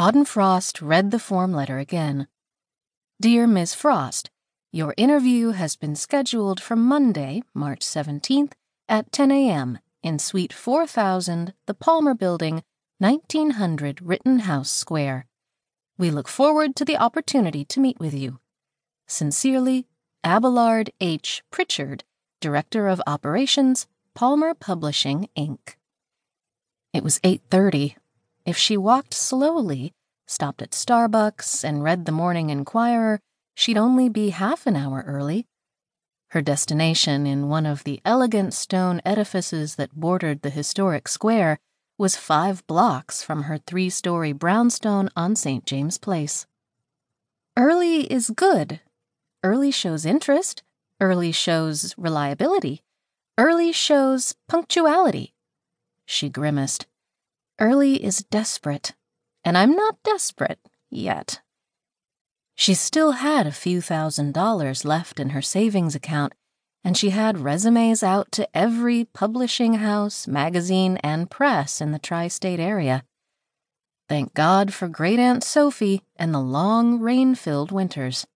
Auden Frost read the form letter again. Dear Ms. Frost, your interview has been scheduled for Monday, March 17th at 10 a.m. in Suite 4000, the Palmer Building, 1900 Rittenhouse Square. We look forward to the opportunity to meet with you. Sincerely, Abelard H. Pritchard, Director of Operations, Palmer Publishing, Inc. It was 8:30. If she walked slowly, stopped at Starbucks, and read the Morning Enquirer, she'd only be half an hour early. Her destination in one of the elegant stone edifices that bordered the historic square was five blocks from her three story brownstone on St. James Place. Early is good. Early shows interest. Early shows reliability. Early shows punctuality. She grimaced. Early is desperate, and I'm not desperate yet. She still had a few thousand dollars left in her savings account, and she had resumes out to every publishing house, magazine, and press in the tri state area. Thank God for Great Aunt Sophie and the long, rain filled winters.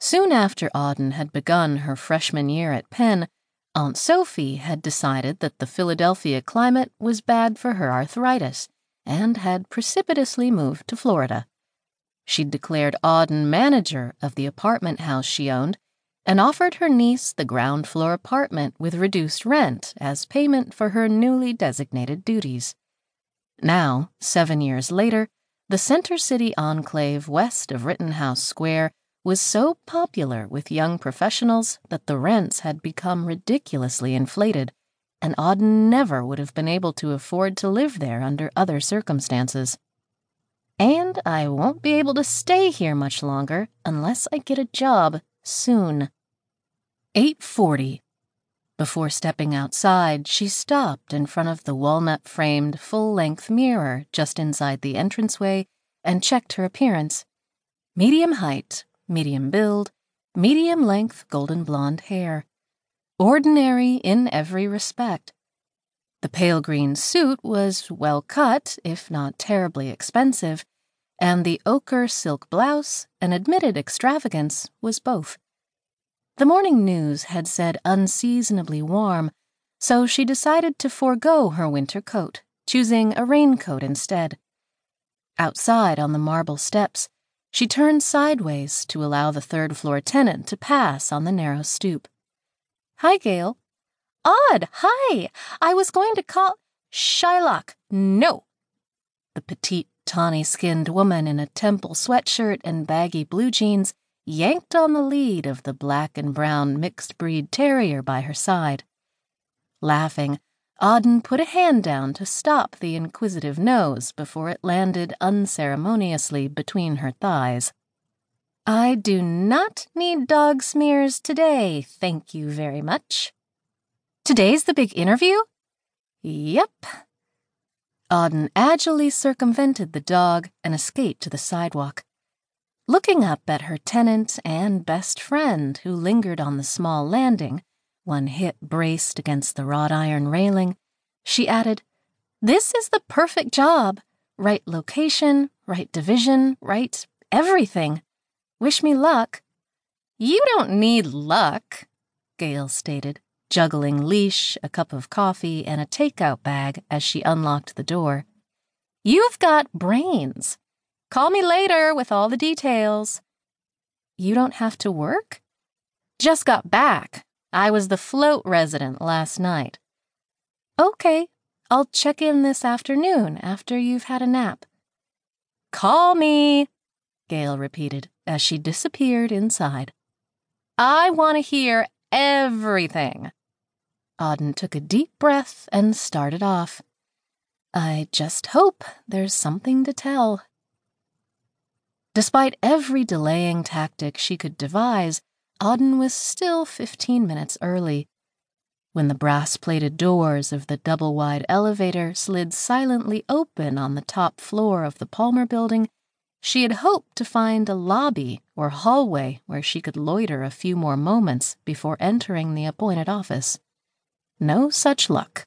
Soon after Auden had begun her freshman year at Penn, Aunt Sophie had decided that the Philadelphia climate was bad for her arthritis and had precipitously moved to Florida. She'd declared Auden manager of the apartment house she owned and offered her niece the ground floor apartment with reduced rent as payment for her newly designated duties. Now, seven years later, the Center City enclave west of Rittenhouse Square was so popular with young professionals that the rents had become ridiculously inflated, and Auden never would have been able to afford to live there under other circumstances. And I won't be able to stay here much longer unless I get a job soon. 840. Before stepping outside, she stopped in front of the walnut framed full length mirror just inside the entranceway and checked her appearance. Medium height, medium build, medium length golden blonde hair. Ordinary in every respect. The pale green suit was well cut, if not terribly expensive, and the ochre silk blouse, an admitted extravagance, was both. The morning news had said unseasonably warm, so she decided to forego her winter coat, choosing a raincoat instead. Outside on the marble steps, she turned sideways to allow the third floor tenant to pass on the narrow stoop. Hi, Gail. Aud, hi. I was going to call. Shylock, no. The petite, tawny skinned woman in a temple sweatshirt and baggy blue jeans yanked on the lead of the black and brown mixed breed terrier by her side. Laughing, Auden put a hand down to stop the inquisitive nose before it landed unceremoniously between her thighs. I do not need dog smears today, thank you very much. Today's the big interview? Yep. Auden agilely circumvented the dog and escaped to the sidewalk. Looking up at her tenant and best friend who lingered on the small landing, one hip braced against the wrought iron railing, she added, This is the perfect job. Right location, right division, right everything. Wish me luck. You don't need luck, Gail stated, juggling leash, a cup of coffee, and a takeout bag as she unlocked the door. You've got brains. Call me later with all the details. You don't have to work? Just got back. I was the float resident last night. Okay, I'll check in this afternoon after you've had a nap. Call me, Gail repeated as she disappeared inside. I want to hear everything. Auden took a deep breath and started off. I just hope there's something to tell. Despite every delaying tactic she could devise, Auden was still 15 minutes early. When the brass plated doors of the double wide elevator slid silently open on the top floor of the Palmer building, she had hoped to find a lobby or hallway where she could loiter a few more moments before entering the appointed office. No such luck.